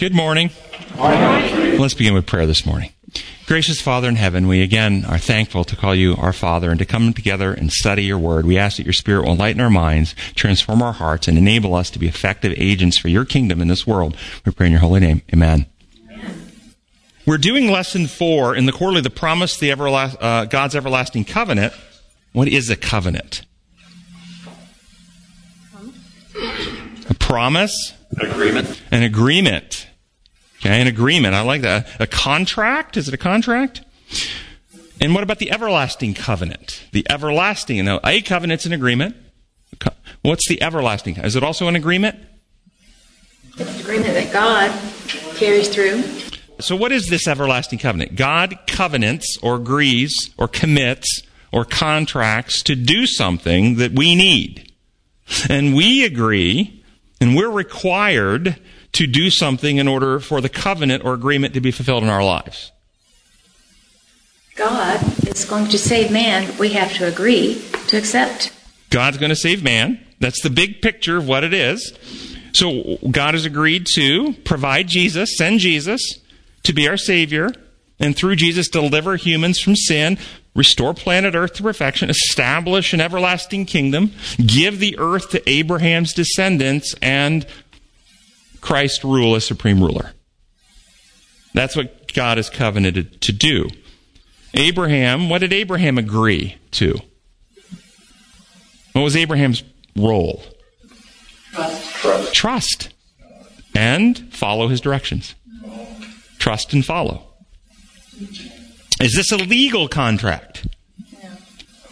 Good morning. Let's begin with prayer this morning. Gracious Father in heaven, we again are thankful to call you our Father and to come together and study your word. We ask that your Spirit will enlighten our minds, transform our hearts, and enable us to be effective agents for your kingdom in this world. We pray in your holy name. Amen. We're doing lesson four in the quarterly, the promise, the everlast, uh, God's everlasting covenant. What is a covenant? A promise? An agreement. An agreement. Okay, an agreement. I like that. A contract? Is it a contract? And what about the everlasting covenant? The everlasting. Now, a covenant's an agreement. What's the everlasting? Is it also an agreement? It's an agreement that God carries through. So, what is this everlasting covenant? God covenants or agrees or commits or contracts to do something that we need. And we agree and we're required to do something in order for the covenant or agreement to be fulfilled in our lives. God is going to save man. We have to agree to accept. God's going to save man. That's the big picture of what it is. So God has agreed to provide Jesus, send Jesus to be our Savior, and through Jesus deliver humans from sin, restore planet Earth to perfection, establish an everlasting kingdom, give the earth to Abraham's descendants, and Christ rule as supreme ruler. That's what God has covenanted to do. Abraham, what did Abraham agree to? What was Abraham's role? Trust. Trust. And follow his directions. Trust and follow. Is this a legal contract?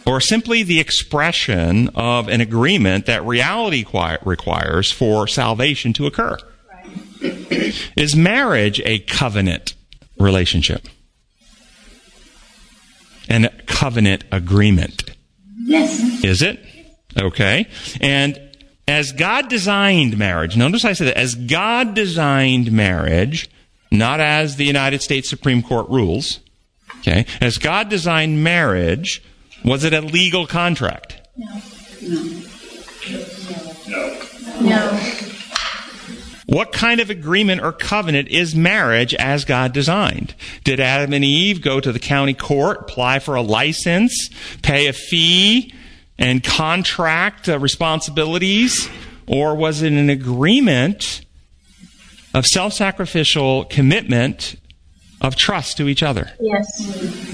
Or simply the expression of an agreement that reality requires for salvation to occur? Is marriage a covenant relationship? And a covenant agreement? Yes. Is it? Okay. And as God designed marriage, notice I said that, as God designed marriage, not as the United States Supreme Court rules, okay, as God designed marriage, was it a legal contract? No. No. No. What kind of agreement or covenant is marriage as God designed? Did Adam and Eve go to the county court, apply for a license, pay a fee, and contract uh, responsibilities? Or was it an agreement of self sacrificial commitment of trust to each other? Yes.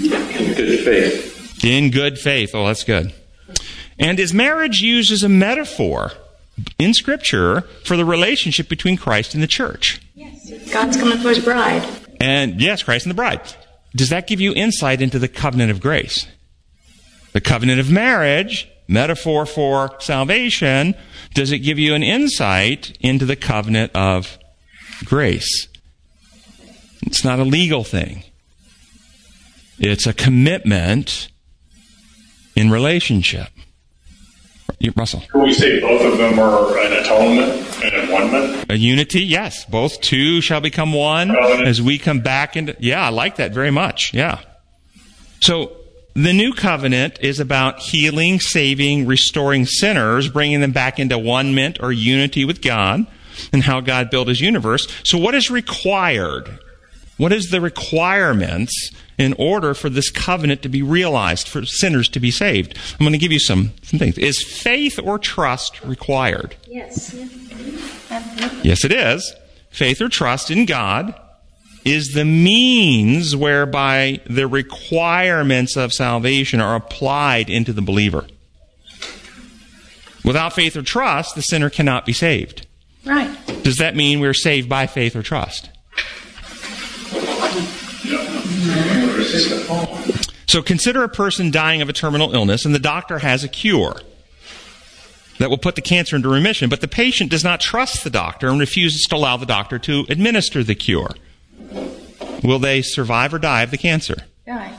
In good faith. In good faith. Oh, that's good. And is marriage used as a metaphor in Scripture for the relationship between Christ and the church? Yes. God's coming for his bride. And yes, Christ and the bride. Does that give you insight into the covenant of grace? The covenant of marriage, metaphor for salvation, does it give you an insight into the covenant of grace? It's not a legal thing. It's a commitment in relationship. You- Russell. Can we say both of them are an atonement and an one A unity, yes. Both two shall become one Covenant. as we come back into. Yeah, I like that very much. Yeah. So the new covenant is about healing, saving, restoring sinners, bringing them back into one mint or unity with God, and how God built His universe. So what is required? What is the requirements in order for this covenant to be realized, for sinners to be saved? I'm going to give you some, some things. Is faith or trust required? Yes. Yes, it is. Faith or trust in God is the means whereby the requirements of salvation are applied into the believer. Without faith or trust, the sinner cannot be saved. Right. Does that mean we're saved by faith or trust? So consider a person dying of a terminal illness and the doctor has a cure that will put the cancer into remission, but the patient does not trust the doctor and refuses to allow the doctor to administer the cure. Will they survive or die of the cancer? Right.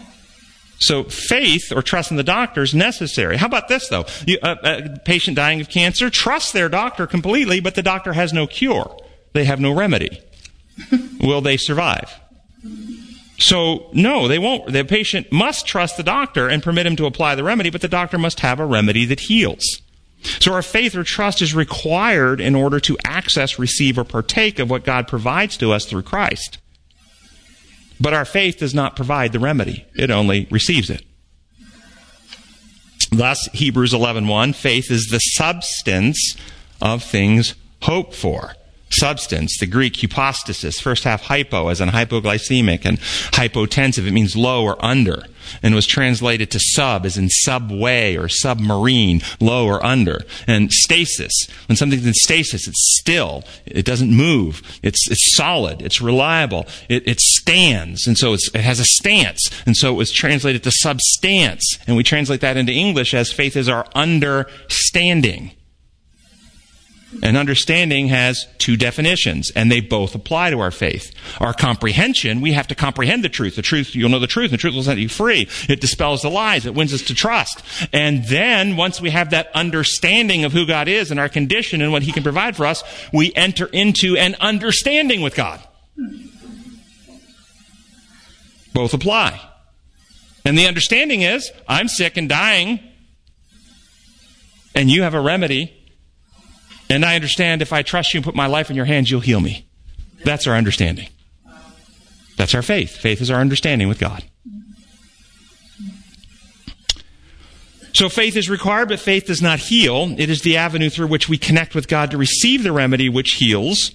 So faith or trust in the doctor is necessary. How about this though? You, a, a patient dying of cancer trusts their doctor completely, but the doctor has no cure. They have no remedy. Will they survive? So no, they won't. The patient must trust the doctor and permit him to apply the remedy, but the doctor must have a remedy that heals. So our faith or trust is required in order to access, receive, or partake of what God provides to us through Christ. But our faith does not provide the remedy. It only receives it. Thus, Hebrews 11.1, faith is the substance of things hoped for substance. The Greek hypostasis, first half hypo as in hypoglycemic and hypotensive. It means low or under and was translated to sub as in subway or submarine, low or under. And stasis, when something's in stasis, it's still. It doesn't move. It's, it's solid. It's reliable. It, it stands. And so it has a stance. And so it was translated to substance. And we translate that into English as faith is our understanding. And understanding has two definitions, and they both apply to our faith. Our comprehension, we have to comprehend the truth. The truth, you'll know the truth, and the truth will set you free. It dispels the lies. It wins us to trust. And then, once we have that understanding of who God is and our condition and what He can provide for us, we enter into an understanding with God. Both apply. And the understanding is, I'm sick and dying, and you have a remedy and I understand if I trust you and put my life in your hands, you'll heal me. That's our understanding. That's our faith. Faith is our understanding with God. So faith is required, but faith does not heal. It is the avenue through which we connect with God to receive the remedy which heals.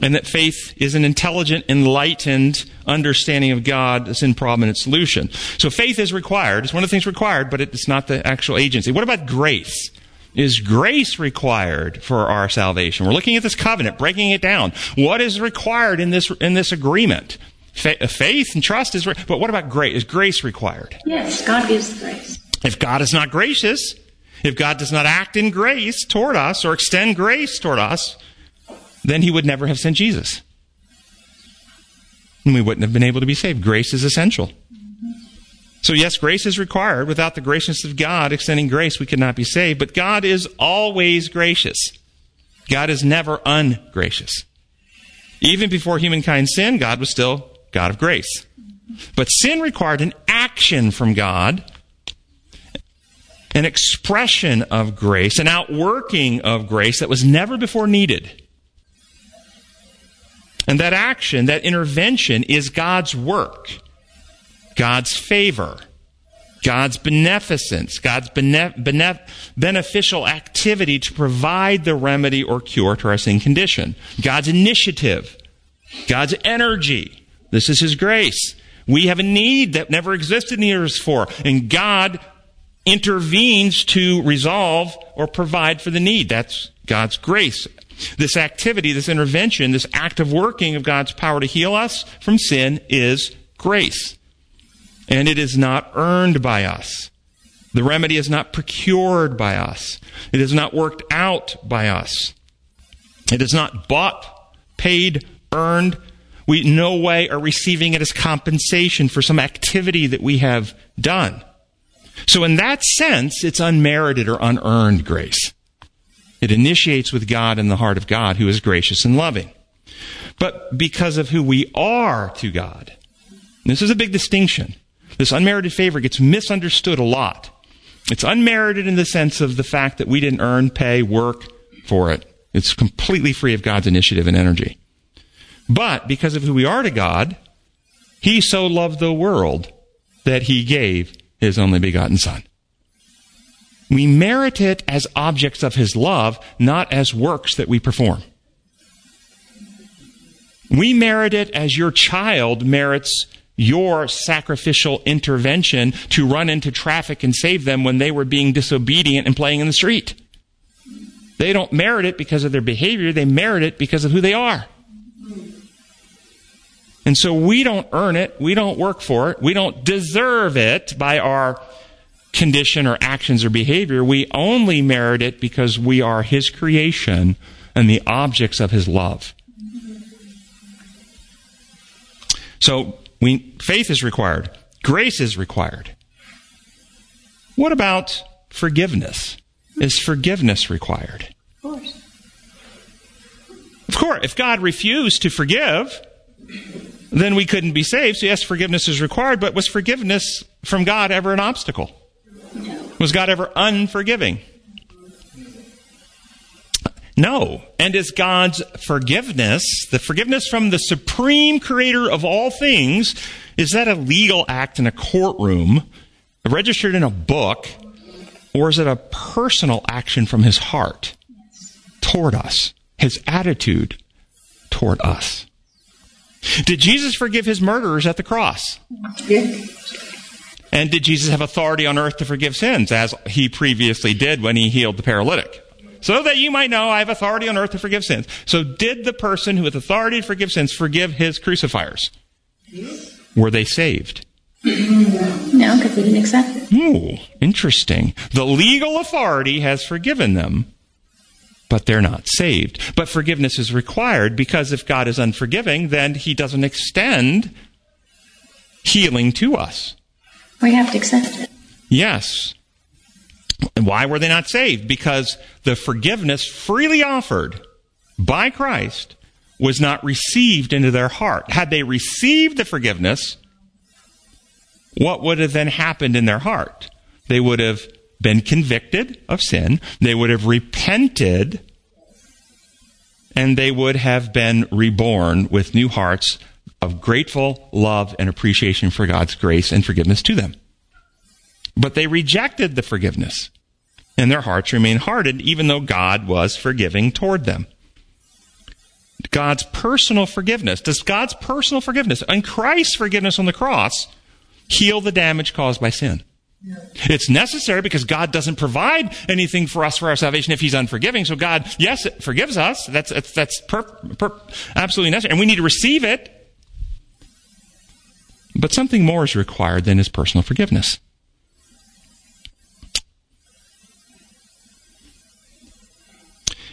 And that faith is an intelligent, enlightened understanding of God's in problem and solution. So faith is required. It's one of the things required, but it's not the actual agency. What about grace? Is grace required for our salvation? We're looking at this covenant, breaking it down. What is required in this, in this agreement? Fa- uh, faith and trust is, re- but what about grace? Is grace required? Yes, God gives grace. If God is not gracious, if God does not act in grace toward us or extend grace toward us, then he would never have sent Jesus. And we wouldn't have been able to be saved. Grace is essential. So, yes, grace is required. Without the graciousness of God extending grace, we could not be saved. But God is always gracious. God is never ungracious. Even before humankind sinned, God was still God of grace. But sin required an action from God, an expression of grace, an outworking of grace that was never before needed. And that action, that intervention, is God's work. God's favor, God's beneficence, God's benef- benef- beneficial activity to provide the remedy or cure to our sin condition, God's initiative, God's energy. This is His grace. We have a need that never existed in the years before, and God intervenes to resolve or provide for the need. That's God's grace. This activity, this intervention, this act of working of God's power to heal us from sin is grace and it is not earned by us. The remedy is not procured by us. It is not worked out by us. It is not bought, paid, earned. We in no way are receiving it as compensation for some activity that we have done. So in that sense, it's unmerited or unearned grace. It initiates with God in the heart of God who is gracious and loving. But because of who we are to God, this is a big distinction. This unmerited favor gets misunderstood a lot. It's unmerited in the sense of the fact that we didn't earn, pay, work for it. It's completely free of God's initiative and energy. But because of who we are to God, He so loved the world that He gave His only begotten Son. We merit it as objects of His love, not as works that we perform. We merit it as your child merits your sacrificial intervention to run into traffic and save them when they were being disobedient and playing in the street. They don't merit it because of their behavior, they merit it because of who they are. And so we don't earn it, we don't work for it, we don't deserve it by our condition or actions or behavior. We only merit it because we are His creation and the objects of His love. So we, faith is required. Grace is required. What about forgiveness? Is forgiveness required? Of course. Of course. If God refused to forgive, then we couldn't be saved. So yes, forgiveness is required, but was forgiveness from God ever an obstacle? No. Was God ever unforgiving? No. And is God's forgiveness, the forgiveness from the supreme creator of all things, is that a legal act in a courtroom, registered in a book, or is it a personal action from his heart toward us? His attitude toward us? Did Jesus forgive his murderers at the cross? And did Jesus have authority on earth to forgive sins, as he previously did when he healed the paralytic? So that you might know I have authority on earth to forgive sins. So did the person who has authority to forgive sins forgive his crucifiers? Yes. Were they saved? No, because they didn't accept it. Ooh, interesting. The legal authority has forgiven them, but they're not saved. But forgiveness is required because if God is unforgiving, then he doesn't extend healing to us. We have to accept it. Yes. And why were they not saved? Because the forgiveness freely offered by Christ was not received into their heart. Had they received the forgiveness, what would have then happened in their heart? They would have been convicted of sin, they would have repented, and they would have been reborn with new hearts of grateful love and appreciation for God's grace and forgiveness to them. But they rejected the forgiveness, and their hearts remained hardened, even though God was forgiving toward them. God's personal forgiveness. Does God's personal forgiveness and Christ's forgiveness on the cross heal the damage caused by sin? It's necessary because God doesn't provide anything for us for our salvation if He's unforgiving. So God, yes, it forgives us. That's that's, that's per, per, absolutely necessary, and we need to receive it. But something more is required than His personal forgiveness.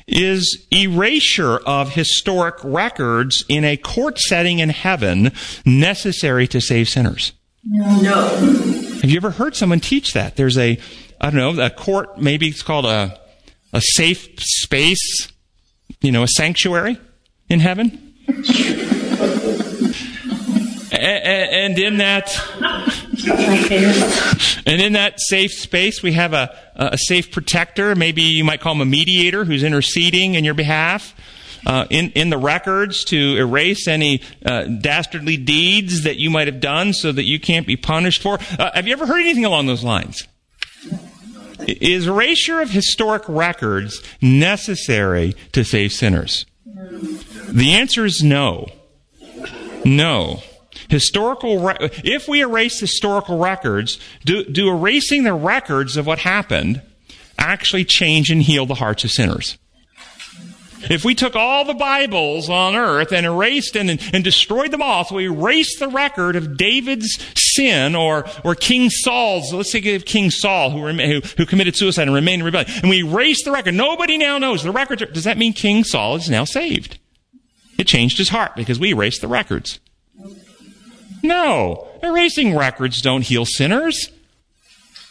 Is erasure of historic records in a court setting in heaven necessary to save sinners? No. Have you ever heard someone teach that? There's a, I don't know, a court, maybe it's called a, a safe space, you know, a sanctuary in heaven. and in that, and in that safe space, we have a, a safe protector. Maybe you might call him a mediator who's interceding in your behalf. Uh, in, in the records to erase any uh, dastardly deeds that you might have done so that you can't be punished for. Uh, have you ever heard anything along those lines? Is erasure of historic records necessary to save sinners? The answer is no. No. Historical, re- if we erase historical records, do, do erasing the records of what happened actually change and heal the hearts of sinners? If we took all the Bibles on earth and erased and, and destroyed them all, so we erased the record of David's sin or, or King Saul's, let's say of King Saul who, who, who committed suicide and remained in rebellion, and we erased the record, nobody now knows the records. Are, does that mean King Saul is now saved? It changed his heart because we erased the records. No, erasing records don't heal sinners.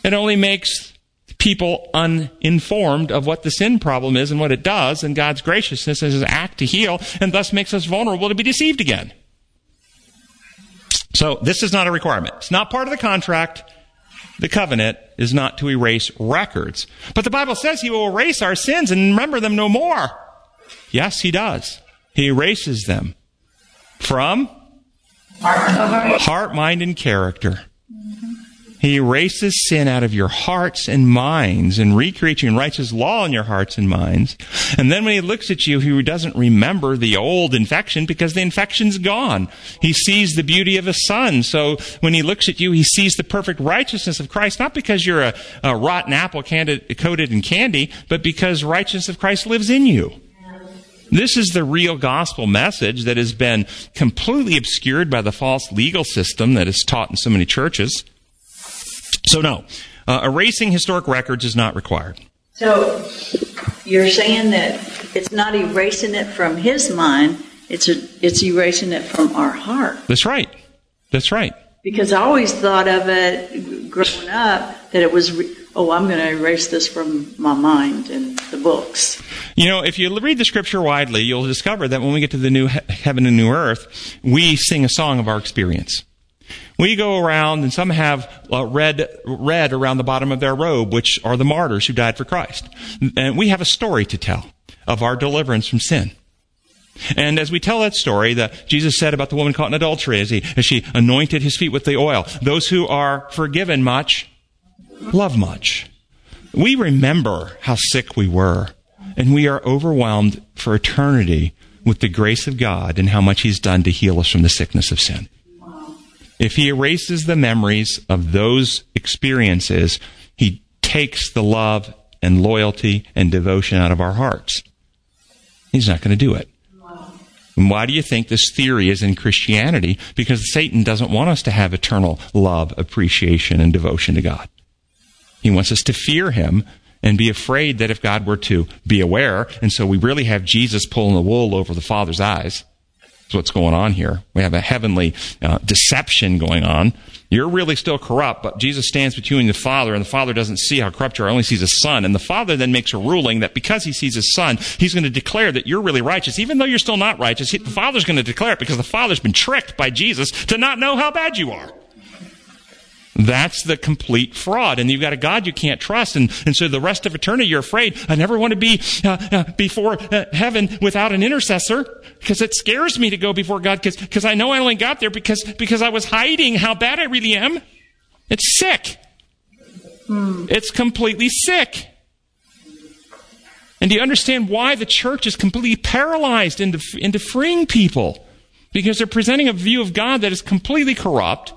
It only makes people uninformed of what the sin problem is and what it does, and God's graciousness is his act to heal, and thus makes us vulnerable to be deceived again. So this is not a requirement. It's not part of the contract. The covenant is not to erase records. But the Bible says he will erase our sins and remember them no more. Yes, he does. He erases them from heart, mind, and character. He erases sin out of your hearts and minds and recreates you and writes his law in your hearts and minds. And then when he looks at you, he doesn't remember the old infection because the infection's gone. He sees the beauty of his son. So when he looks at you, he sees the perfect righteousness of Christ, not because you're a, a rotten apple coated in candy, but because righteousness of Christ lives in you. This is the real gospel message that has been completely obscured by the false legal system that is taught in so many churches. So, no, uh, erasing historic records is not required. So, you're saying that it's not erasing it from his mind, it's, a, it's erasing it from our heart. That's right. That's right. Because I always thought of it growing up that it was, re- oh, I'm going to erase this from my mind and the books. You know, if you read the scripture widely, you'll discover that when we get to the new he- heaven and new earth, we sing a song of our experience. We go around, and some have uh, red, red around the bottom of their robe, which are the martyrs who died for Christ. And we have a story to tell. of our deliverance from sin. And as we tell that story that Jesus said about the woman caught in adultery as, he, as she anointed his feet with the oil, those who are forgiven much love much. We remember how sick we were, and we are overwhelmed for eternity with the grace of God and how much he's done to heal us from the sickness of sin. If he erases the memories of those experiences, he takes the love and loyalty and devotion out of our hearts. He's not going to do it. And why do you think this theory is in Christianity? Because Satan doesn't want us to have eternal love, appreciation, and devotion to God. He wants us to fear him and be afraid that if God were to be aware, and so we really have Jesus pulling the wool over the Father's eyes. That's what's going on here. We have a heavenly uh, deception going on. You're really still corrupt, but Jesus stands between the Father, and the Father doesn't see how corrupt you are, only sees His Son. And the Father then makes a ruling that because He sees His Son, He's going to declare that you're really righteous, even though you're still not righteous. The Father's going to declare it because the Father's been tricked by Jesus to not know how bad you are. That's the complete fraud. And you've got a God you can't trust. And, and so the rest of eternity, you're afraid. I never want to be uh, uh, before uh, heaven without an intercessor because it scares me to go before God because I know I only got there because, because I was hiding how bad I really am. It's sick. Hmm. It's completely sick. And do you understand why the church is completely paralyzed into, into freeing people? Because they're presenting a view of God that is completely corrupt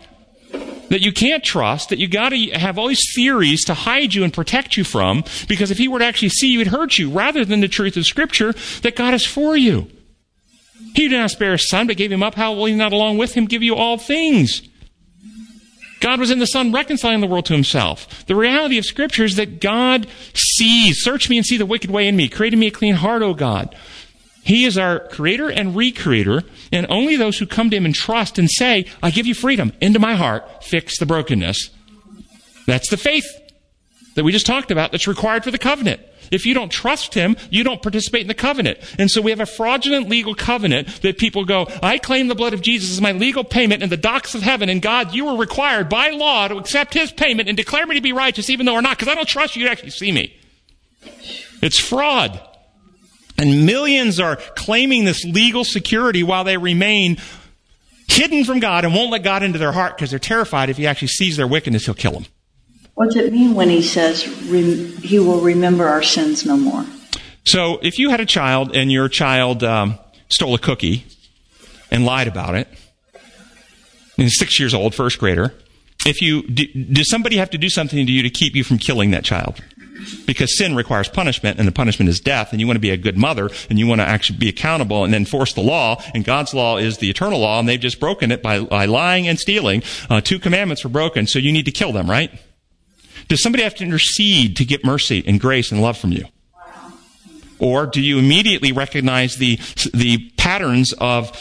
that you can't trust, that you got to have all these theories to hide you and protect you from, because if he were to actually see you, he'd hurt you, rather than the truth of Scripture that God is for you. He did not spare his son, but gave him up. How will he not along with him give you all things? God was in the Son reconciling the world to himself. The reality of Scripture is that God sees, search me and see the wicked way in me, created me a clean heart, O God. He is our creator and recreator, and only those who come to him and trust and say, I give you freedom into my heart, fix the brokenness. That's the faith that we just talked about that's required for the covenant. If you don't trust him, you don't participate in the covenant. And so we have a fraudulent legal covenant that people go, I claim the blood of Jesus as my legal payment in the docks of heaven, and God, you are required by law to accept his payment and declare me to be righteous even though or not, because I don't trust you to actually see me. It's fraud. And millions are claiming this legal security while they remain hidden from God and won't let God into their heart because they're terrified if he actually sees their wickedness, he'll kill them. What's it mean when he says he will remember our sins no more? So if you had a child and your child um, stole a cookie and lied about it, and six years old, first grader, if you do, does somebody have to do something to you to keep you from killing that child? Because sin requires punishment and the punishment is death and you want to be a good mother and you want to actually be accountable and enforce the law and God's law is the eternal law and they've just broken it by, by lying and stealing. Uh, two commandments were broken, so you need to kill them, right? Does somebody have to intercede to get mercy and grace and love from you? Or do you immediately recognize the, the patterns of,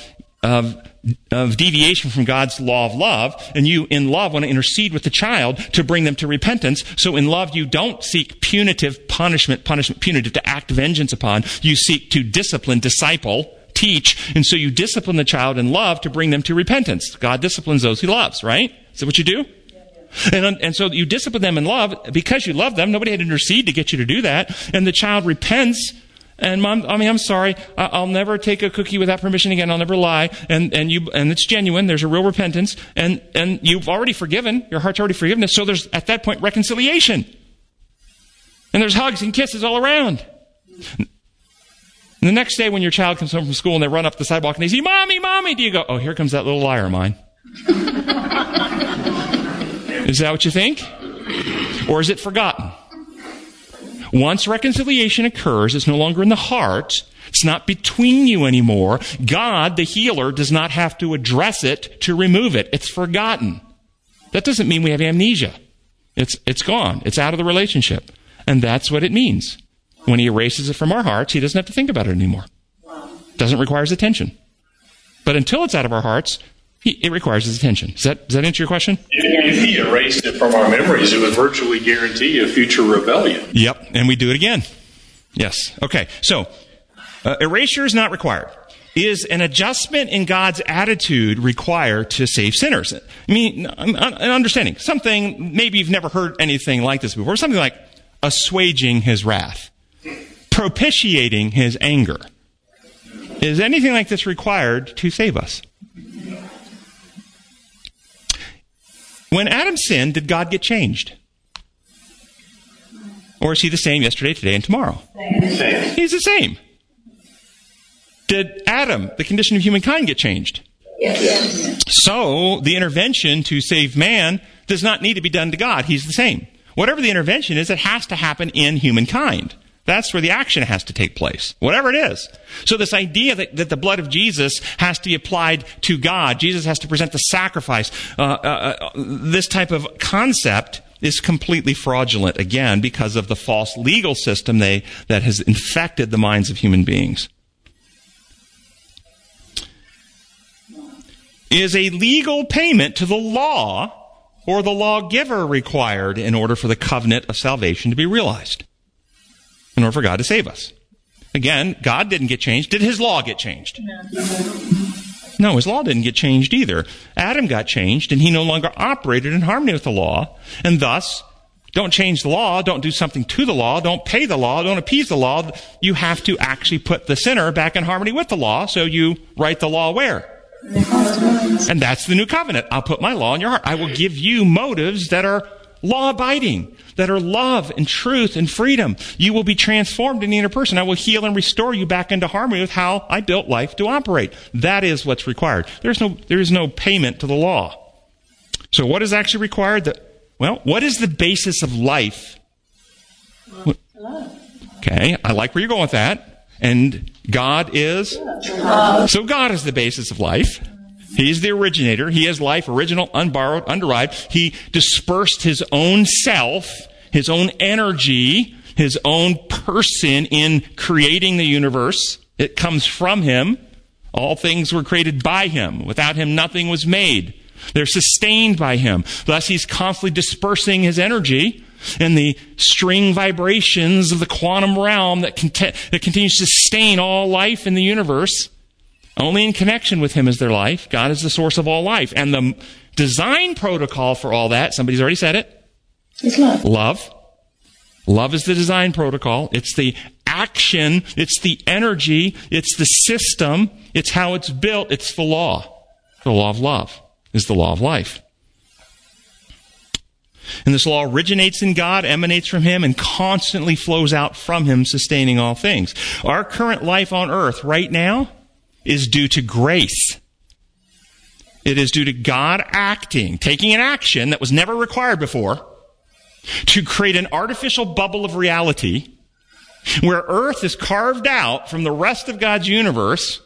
of of deviation from God's law of love, and you, in love, want to intercede with the child to bring them to repentance. So in love, you don't seek punitive punishment, punishment, punitive to act vengeance upon. You seek to discipline, disciple, teach, and so you discipline the child in love to bring them to repentance. God disciplines those he loves, right? Is that what you do? And, and so you discipline them in love because you love them. Nobody had to intercede to get you to do that. And the child repents and mom, I mean, I'm sorry. I'll never take a cookie without permission again. I'll never lie. And, and you, and it's genuine. There's a real repentance. And, and you've already forgiven. Your heart's already forgiven. So there's, at that point, reconciliation. And there's hugs and kisses all around. And the next day when your child comes home from school and they run up the sidewalk and they say, Mommy, Mommy, do you go, Oh, here comes that little liar of mine? is that what you think? Or is it forgotten? Once reconciliation occurs, it's no longer in the heart. It's not between you anymore. God, the healer, does not have to address it to remove it. It's forgotten. That doesn't mean we have amnesia. It's, it's gone. It's out of the relationship. And that's what it means. When he erases it from our hearts, he doesn't have to think about it anymore. Doesn't require his attention. But until it's out of our hearts, it requires his attention. Does that, does that answer your question? If he erased it from our memories, it would virtually guarantee a future rebellion. Yep, and we do it again. Yes. Okay, so uh, erasure is not required. Is an adjustment in God's attitude required to save sinners? I mean, an understanding. Something, maybe you've never heard anything like this before, something like assuaging his wrath propitiating his anger. Is anything like this required to save us? When Adam sinned, did God get changed? Or is he the same yesterday, today, and tomorrow? Same. He's the same. Did Adam, the condition of humankind, get changed? Yes. So the intervention to save man does not need to be done to God. He's the same. Whatever the intervention is, it has to happen in humankind. That's where the action has to take place, whatever it is. So this idea that, that the blood of Jesus has to be applied to God, Jesus has to present the sacrifice, uh, uh, uh, this type of concept is completely fraudulent again because of the false legal system they, that has infected the minds of human beings. Is a legal payment to the law or the lawgiver required in order for the covenant of salvation to be realized? In order for God to save us. Again, God didn't get changed. Did his law get changed? No, his law didn't get changed either. Adam got changed and he no longer operated in harmony with the law. And thus, don't change the law, don't do something to the law, don't pay the law, don't appease the law. You have to actually put the sinner back in harmony with the law. So you write the law where? And that's the new covenant. I'll put my law in your heart. I will give you motives that are law abiding, that are love and truth and freedom. You will be transformed in the inner person. I will heal and restore you back into harmony with how I built life to operate. That is what's required. There's no, there is no payment to the law. So what is actually required? That, well, what is the basis of life? Okay, I like where you're going with that. And God is? So God is the basis of life. He's the originator. He is life, original, unborrowed, underived. He dispersed his own self, his own energy, his own person in creating the universe. It comes from him. All things were created by him. Without him, nothing was made. They're sustained by him. Thus, he's constantly dispersing his energy in the string vibrations of the quantum realm that, cont- that continues to sustain all life in the universe. Only in connection with Him is there life. God is the source of all life. And the design protocol for all that, somebody's already said it. It's love. Love. Love is the design protocol. It's the action. It's the energy. It's the system. It's how it's built. It's the law. The law of love is the law of life. And this law originates in God, emanates from Him, and constantly flows out from Him, sustaining all things. Our current life on earth right now is due to grace. It is due to God acting, taking an action that was never required before to create an artificial bubble of reality where earth is carved out from the rest of God's universe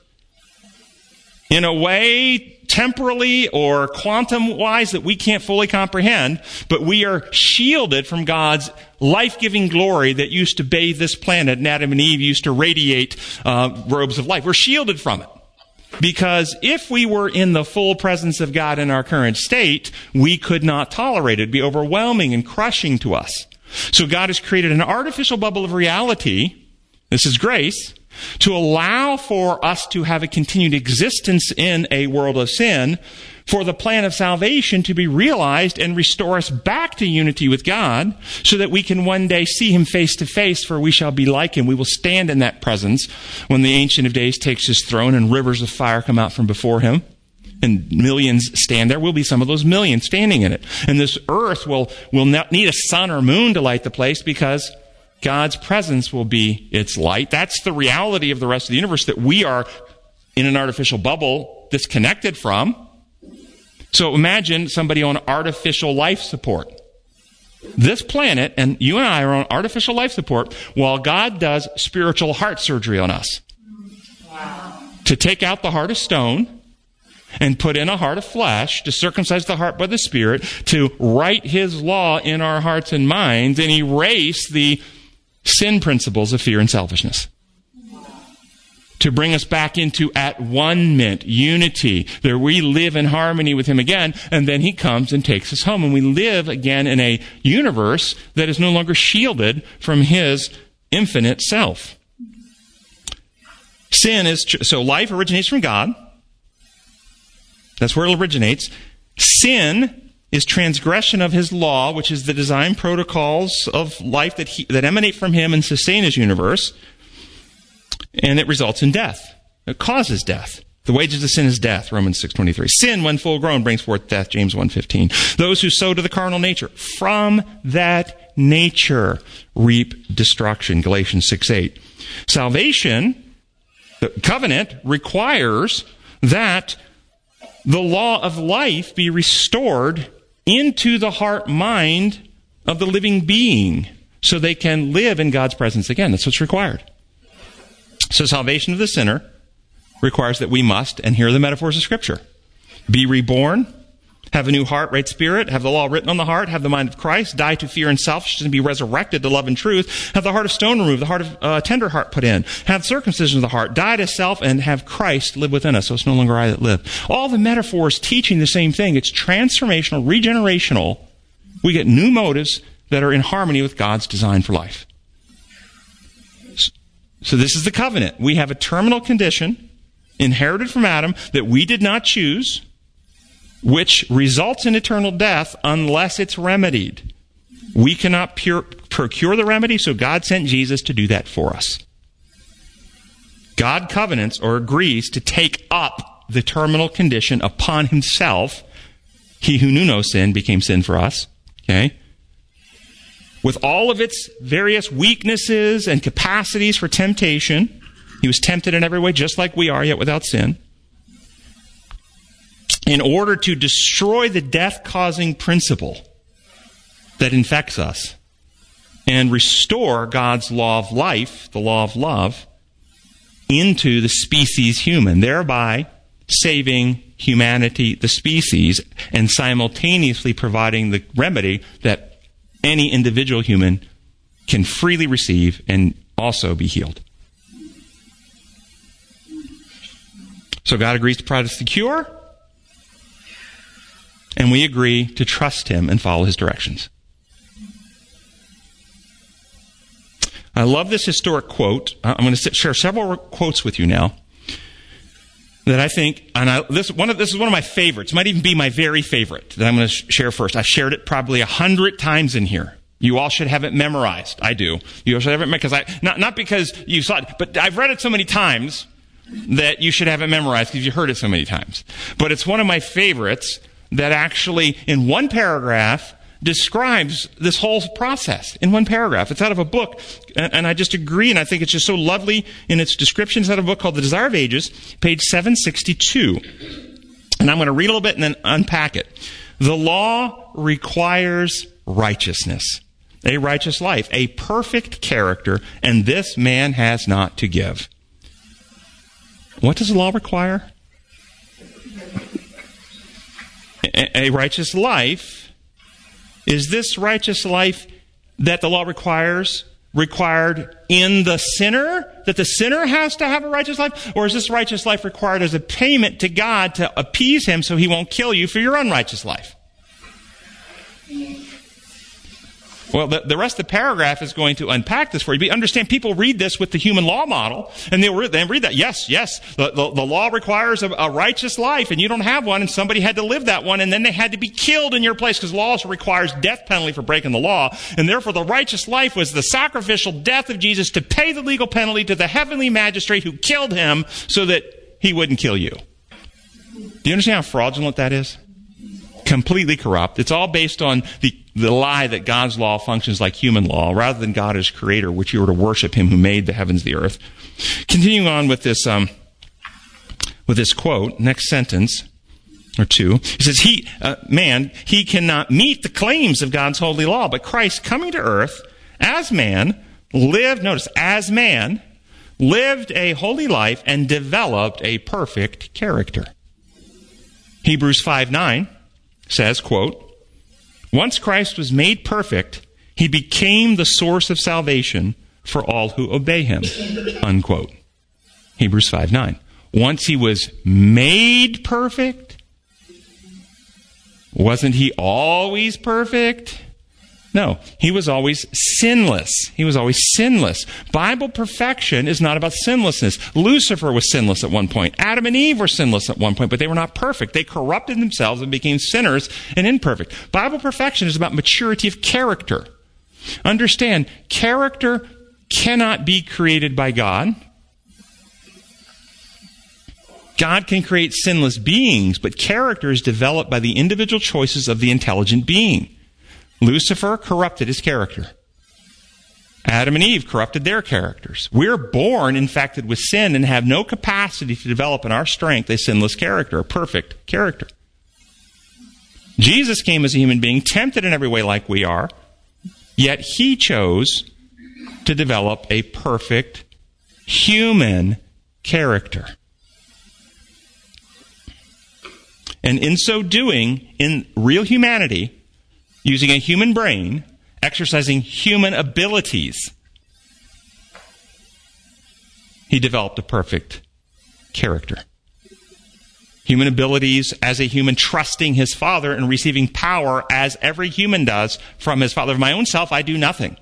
in a way temporally or quantum wise that we can't fully comprehend, but we are shielded from God's life giving glory that used to bathe this planet and Adam and Eve used to radiate uh, robes of life. We're shielded from it. Because if we were in the full presence of God in our current state, we could not tolerate it. It'd be overwhelming and crushing to us. So God has created an artificial bubble of reality. This is grace to allow for us to have a continued existence in a world of sin, for the plan of salvation to be realized and restore us back to unity with God, so that we can one day see Him face to face, for we shall be like Him. We will stand in that presence when the Ancient of Days takes His throne and rivers of fire come out from before Him. And millions stand there. Will be some of those millions standing in it. And this earth will, will not need a sun or moon to light the place because God's presence will be its light. That's the reality of the rest of the universe that we are in an artificial bubble disconnected from. So imagine somebody on artificial life support. This planet and you and I are on artificial life support while God does spiritual heart surgery on us. Wow. To take out the heart of stone and put in a heart of flesh, to circumcise the heart by the Spirit, to write His law in our hearts and minds and erase the sin principles of fear and selfishness. To bring us back into at one mint, unity, that we live in harmony with Him again, and then He comes and takes us home, and we live again in a universe that is no longer shielded from His infinite self. Sin is, so life originates from God. That's where it originates. Sin is transgression of his law, which is the design protocols of life that, he, that emanate from him and sustain his universe. and it results in death. It causes death. The wages of sin is death, Romans 6.23. Sin, when full grown, brings forth death, James 1.15. Those who sow to the carnal nature, from that nature reap destruction, Galatians 6.8. Salvation, the covenant, requires that the law of life be restored into the heart mind of the living being so they can live in God's presence again. That's what's required. So salvation of the sinner requires that we must, and here are the metaphors of Scripture, be reborn, have a new heart, right spirit, have the law written on the heart, have the mind of Christ, die to fear and selfishness, and be resurrected to love and truth, have the heart of stone removed, the heart of uh, tender heart put in, have circumcision of the heart, die to self, and have Christ live within us, so it's no longer I that live. All the metaphors teaching the same thing. It's transformational, regenerational. We get new motives that are in harmony with God's design for life. So this is the covenant. We have a terminal condition inherited from Adam that we did not choose, which results in eternal death unless it's remedied. We cannot pure, procure the remedy, so God sent Jesus to do that for us. God covenants or agrees to take up the terminal condition upon himself. He who knew no sin became sin for us. Okay? With all of its various weaknesses and capacities for temptation, he was tempted in every way, just like we are, yet without sin. In order to destroy the death causing principle that infects us and restore God's law of life, the law of love, into the species human, thereby saving humanity, the species, and simultaneously providing the remedy that any individual human can freely receive and also be healed. So God agrees to provide us the cure, and we agree to trust Him and follow His directions. I love this historic quote. I'm going to share several quotes with you now that I think, and I, this, one of, this is one of my favorites. Might even be my very favorite that I'm going to sh- share first. I've shared it probably a hundred times in here. You all should have it memorized. I do. You all should have it because I not not because you saw it, but I've read it so many times that you should have it memorized because you heard it so many times. But it's one of my favorites that actually, in one paragraph, describes this whole process in one paragraph. It's out of a book, and, I just agree, and I think it's just so lovely in its description. It's out of a book called The Desire of Ages, page 762. And I'm going to read a little bit and then unpack it. The law requires righteousness, a righteous life, a perfect character, and this man has not to give. What does the law require? A, righteous life. Is this righteous life that the law requires required in the sinner? That the sinner has to have a righteous life? Or is this righteous life required as a payment to God to appease Him so He won't kill you for your unrighteous life? Well, the, the rest of the paragraph is going to unpack this for you. But understand, people read this with the human law model, and they'll read, they read that. Yes, yes, the, the, the law requires a, a, righteous life, and you don't have one, and somebody had to live that one, and then they had to be killed in your place, because law also requires death penalty for breaking the law. And therefore, the righteous life was the sacrificial death of Jesus to pay the legal penalty to the heavenly magistrate who killed him so that he wouldn't kill you. Do you understand how fraudulent that is? completely corrupt. It's all based on the, the lie that God's law functions like human law rather than God as creator, which you are to worship him who made the heavens, the earth. Continuing on with this, um, with this quote, next sentence or two, he says, he, uh, man, he cannot meet the claims of God's holy law, but Christ coming to earth as man lived, notice, as man, lived a holy life and developed a perfect character. Hebrews 5 9 says, quote, Once Christ was made perfect, he became the source of salvation for all who obey him. Unquote. Hebrews 5 9. Once he was made perfect, wasn't he always perfect? No, he was always sinless. He was always sinless. Bible perfection is not about sinlessness. Lucifer was sinless at one point. Adam and Eve were sinless at one point, but they were not perfect. They corrupted themselves and became sinners and imperfect. Bible perfection is about maturity of character. Understand, character cannot be created by God. God can create sinless beings, but character is developed by the individual choices of the intelligent being. Lucifer corrupted his character. Adam and Eve corrupted their characters. We're born infected with sin and have no capacity to develop in our strength a sinless character, a perfect character. Jesus came as a human being, tempted in every way like we are, yet he chose to develop a perfect human character. And in so doing, in real humanity, using a human brain, exercising human abilities, he developed a perfect character. Human abilities as a human, trusting his Father and receiving power as every human does from his Father. Of my own self, I do nothing.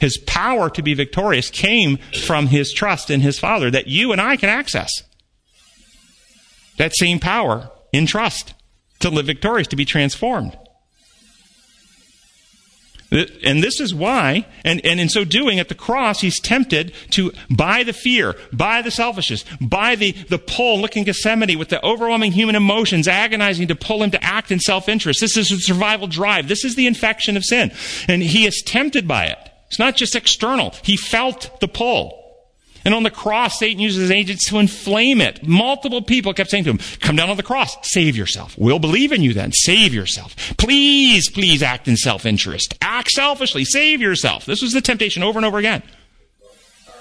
His power to be victorious came from his trust in his Father that you and I can access. That same power in trust to live victorious, to be transformed. And this is why, and, and in so doing at the cross, he's tempted to by the fear, by the selfishness, by the, the pull, look in Gethsemane with the overwhelming human emotions agonizing to pull him to act in self-interest. This is a survival drive. This is the infection of sin. And he is tempted by it. It's not just external. He felt the pull. And on the cross, Satan uses his agents to inflame it. Multiple people kept saying to him, Come down on the cross, save yourself. We'll believe in you then, save yourself. Please, please act in self interest. Act selfishly, save yourself. This was the temptation over and over again.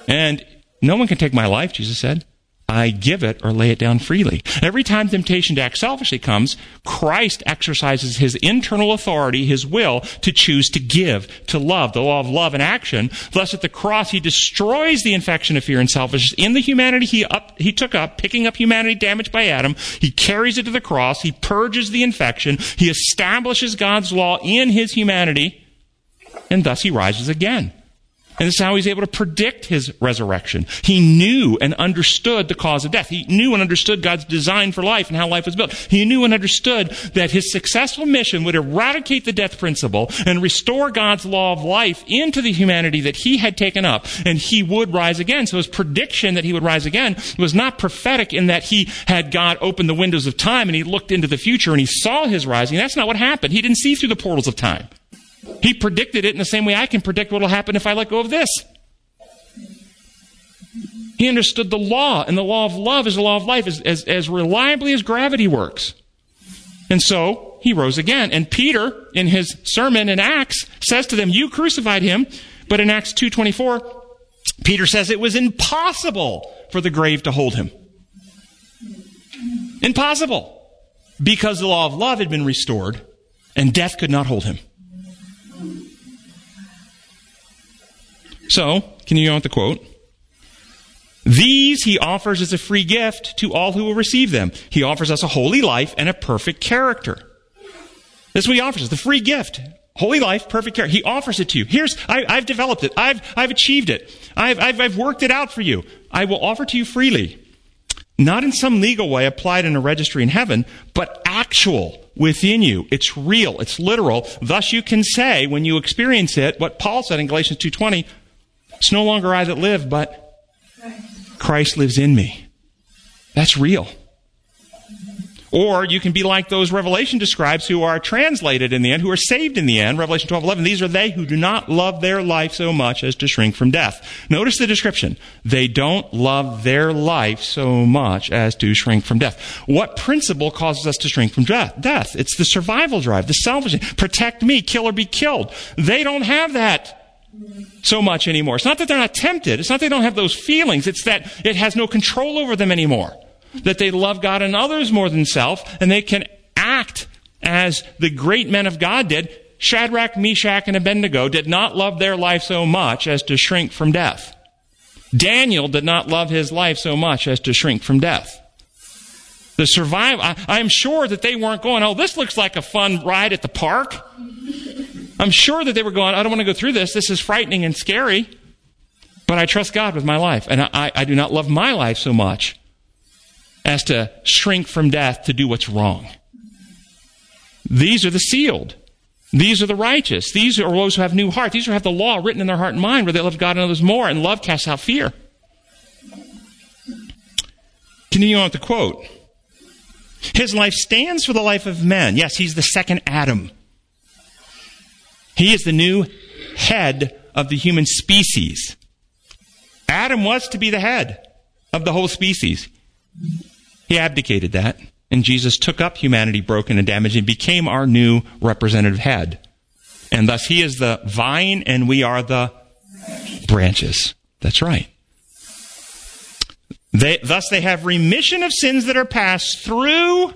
And no one can take my life, Jesus said. I give it or lay it down freely. Every time temptation to act selfishly comes, Christ exercises his internal authority, his will, to choose to give, to love, the law of love and action. Thus, at the cross, he destroys the infection of fear and selfishness in the humanity he, up, he took up, picking up humanity damaged by Adam. He carries it to the cross. He purges the infection. He establishes God's law in his humanity. And thus he rises again. And this is how he's able to predict his resurrection. He knew and understood the cause of death. He knew and understood God's design for life and how life was built. He knew and understood that his successful mission would eradicate the death principle and restore God's law of life into the humanity that he had taken up, and he would rise again. So his prediction that he would rise again was not prophetic in that he had God open the windows of time and he looked into the future and he saw his rising. That's not what happened. He didn't see through the portals of time. He predicted it in the same way I can predict what will happen if I let go of this. He understood the law, and the law of love is the law of life as, as, as reliably as gravity works. And so he rose again. And Peter, in his sermon in Acts, says to them, You crucified him. But in Acts 2.24, Peter says it was impossible for the grave to hold him. Impossible. Because the law of love had been restored, and death could not hold him. So, can you go with the quote? These he offers as a free gift to all who will receive them. He offers us a holy life and a perfect character. This is what he offers us, the free gift. Holy life, perfect character. He offers it to you. Here's, I, have developed it. I've, I've achieved it. I've, I've, I've worked it out for you. I will offer to you freely. Not in some legal way applied in a registry in heaven, but actual within you. It's real. It's literal. Thus you can say when you experience it, what Paul said in Galatians 2.20, it's no longer I that live, but Christ lives in me. That's real. Or you can be like those Revelation describes who are translated in the end, who are saved in the end. Revelation 12, 11. These are they who do not love their life so much as to shrink from death. Notice the description. They don't love their life so much as to shrink from death. What principle causes us to shrink from death? Death. It's the survival drive, the selfish. Protect me, kill or be killed. They don't have that so much anymore. It's not that they're not tempted. It's not they don't have those feelings. It's that it has no control over them anymore. That they love God and others more than self, and they can act as the great men of God did. Shadrach, Meshach, and Abednego did not love their life so much as to shrink from death. Daniel did not love his life so much as to shrink from death. The survival, I, am sure that they weren't going, oh, this looks like a fun ride at the park. I'm sure that they were going, I don't want to go through this. This is frightening and scary. But I trust God with my life. And I, I do not love my life so much as to shrink from death to do what's wrong. These are the sealed. These are the righteous. These are those who have new heart. These who have the law written in their heart and mind where they love God and others more. And love casts out fear. Continuing on with the quote. His life stands for the life of men. Yes, he's the second Adam. He is the new head of the human species. Adam was to be the head of the whole species. He abdicated that, and Jesus took up humanity broken and damaged and became our new representative head. And thus he is the vine and we are the branches. That's right. They, thus they have remission of sins that are passed through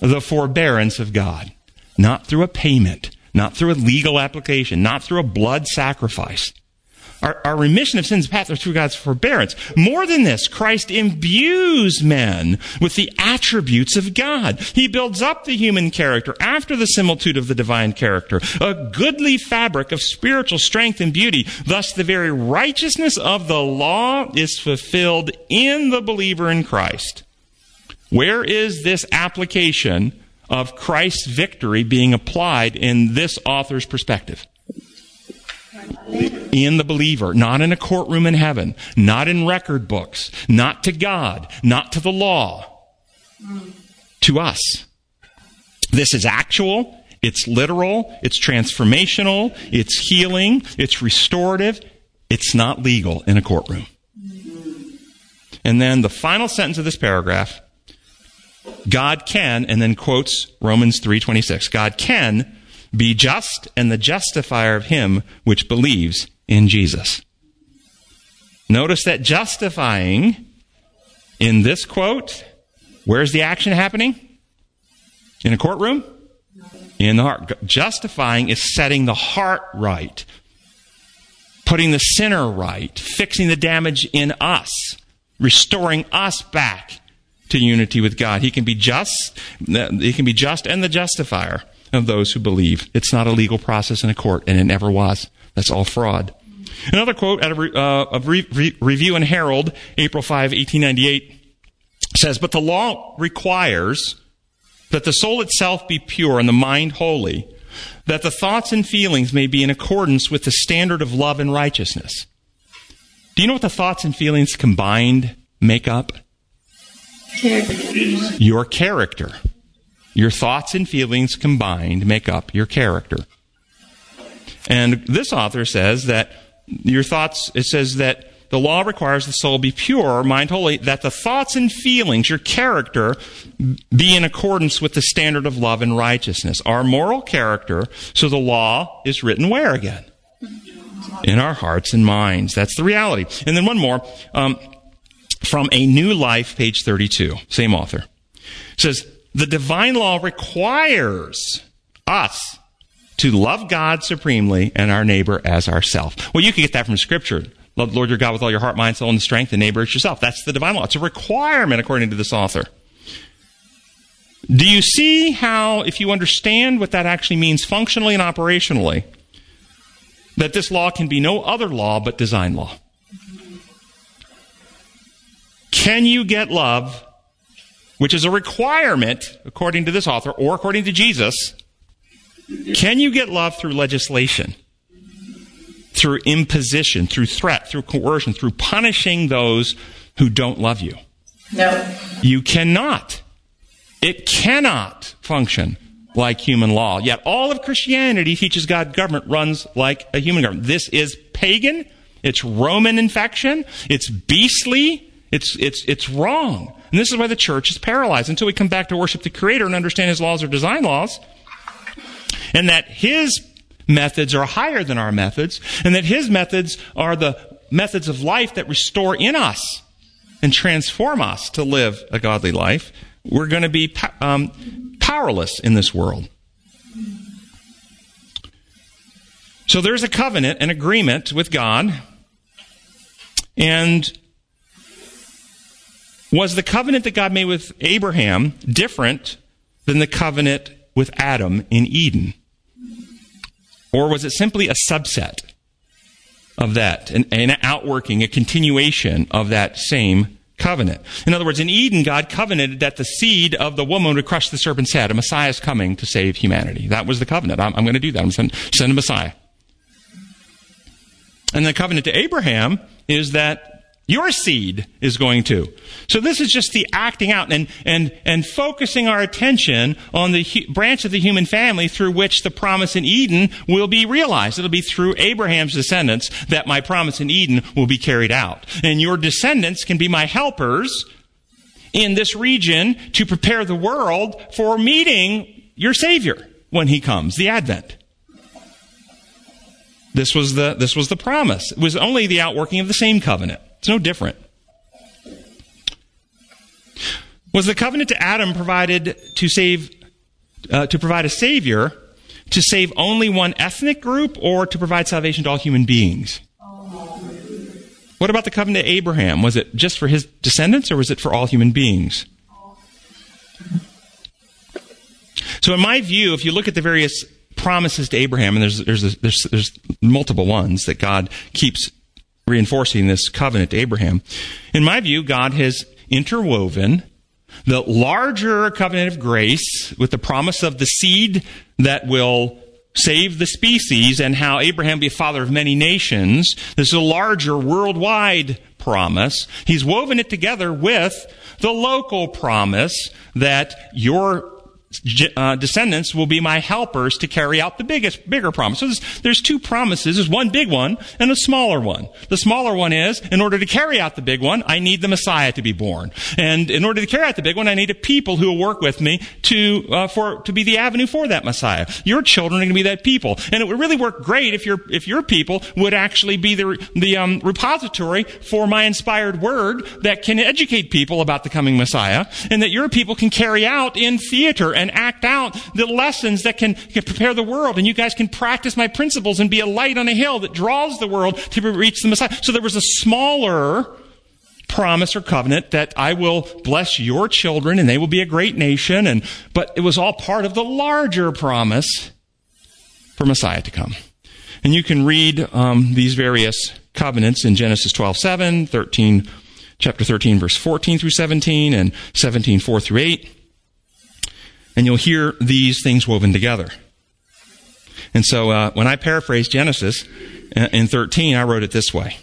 the forbearance of God, not through a payment, not through a legal application, not through a blood sacrifice. Our, our remission of sins path through God's forbearance. More than this, Christ imbues men with the attributes of God. He builds up the human character after the similitude of the divine character, a goodly fabric of spiritual strength and beauty. Thus, the very righteousness of the law is fulfilled in the believer in Christ. Where is this application of Christ's victory being applied in this author's perspective? in the believer, not in a courtroom in heaven, not in record books, not to God, not to the law, to us. This is actual, it's literal, it's transformational, it's healing, it's restorative, it's not legal in a courtroom. And then the final sentence of this paragraph God can, and then quotes Romans 3:26. God can be just and the justifier of him which believes in Jesus. Notice that justifying in this quote, where's the action happening? In a courtroom? In the heart. Justifying is setting the heart right, putting the sinner right, fixing the damage in us, restoring us back to unity with God. He can be just, he can be just and the justifier of those who believe. It's not a legal process in a court, and it never was. That's all fraud. Another quote out of, uh, of Re- Re- Review and Herald, April 5, 1898, says, But the law requires that the soul itself be pure and the mind holy, that the thoughts and feelings may be in accordance with the standard of love and righteousness. Do you know what the thoughts and feelings combined make up? Character. Your character. Your thoughts and feelings combined make up your character. And this author says that your thoughts, it says that the law requires the soul be pure, mind holy, that the thoughts and feelings, your character, be in accordance with the standard of love and righteousness. Our moral character, so the law is written where again? In our hearts and minds. That's the reality. And then one more, um, from A New Life, page 32, same author. Says, the divine law requires us to love God supremely and our neighbor as ourself. Well, you can get that from Scripture. Love the Lord your God with all your heart, mind, soul, and strength, and neighbor as yourself. That's the divine law. It's a requirement according to this author. Do you see how, if you understand what that actually means functionally and operationally, that this law can be no other law but design law? Can you get love which is a requirement, according to this author, or according to Jesus, can you get love through legislation? Through imposition, through threat, through coercion, through punishing those who don't love you? No. You cannot. It cannot function like human law. Yet all of Christianity teaches God government runs like a human government. This is pagan. It's Roman infection. It's beastly. It's, it's, it's wrong. And this is why the church is paralyzed until we come back to worship the Creator and understand His laws are design laws. And that His methods are higher than our methods. And that His methods are the methods of life that restore in us and transform us to live a godly life. We're going to be um, powerless in this world. So there's a covenant, an agreement with God. And was the covenant that God made with Abraham different than the covenant with Adam in Eden? Or was it simply a subset of that, an, an outworking, a continuation of that same covenant? In other words, in Eden, God covenanted that the seed of the woman would crush the serpent's head. A Messiah is coming to save humanity. That was the covenant. I'm, I'm going to do that. I'm going to send, send a Messiah. And the covenant to Abraham is that Your seed is going to. So this is just the acting out and, and, and focusing our attention on the hu- branch of the human family through which the promise in Eden will be realized. It'll be through Abraham's descendants that my promise in Eden will be carried out. And your descendants can be my helpers in this region to prepare the world for meeting your Savior when He comes, the Advent. This was the, this was the promise. It was only the outworking of the same covenant. It's no different. Was the covenant to Adam provided to save, uh, to provide a savior to save only one ethnic group or to provide salvation to all human beings? What about the covenant to Abraham? Was it just for his descendants or was it for all human beings? So, in my view, if you look at the various promises to Abraham, and there's, there's, there's, there's multiple ones that God keeps reinforcing this covenant to Abraham. In my view, God has interwoven the larger covenant of grace with the promise of the seed that will save the species and how Abraham be a father of many nations. This is a larger worldwide promise. He's woven it together with the local promise that your uh, descendants will be my helpers to carry out the biggest, bigger promise. So there's, there's two promises. There's one big one and a smaller one. The smaller one is, in order to carry out the big one, I need the Messiah to be born. And in order to carry out the big one, I need a people who will work with me to, uh, for, to be the avenue for that Messiah. Your children are going to be that people. And it would really work great if your, if your people would actually be the, the, um, repository for my inspired word that can educate people about the coming Messiah and that your people can carry out in theater and act out the lessons that can, can prepare the world. And you guys can practice my principles and be a light on a hill that draws the world to reach the Messiah. So there was a smaller promise or covenant that I will bless your children and they will be a great nation. And, but it was all part of the larger promise for Messiah to come. And you can read um, these various covenants in Genesis 12, 7, 13, chapter 13, verse 14 through 17, and 17, 4 through 8 and you'll hear these things woven together. And so uh, when I paraphrase Genesis uh, in 13, I wrote it this way,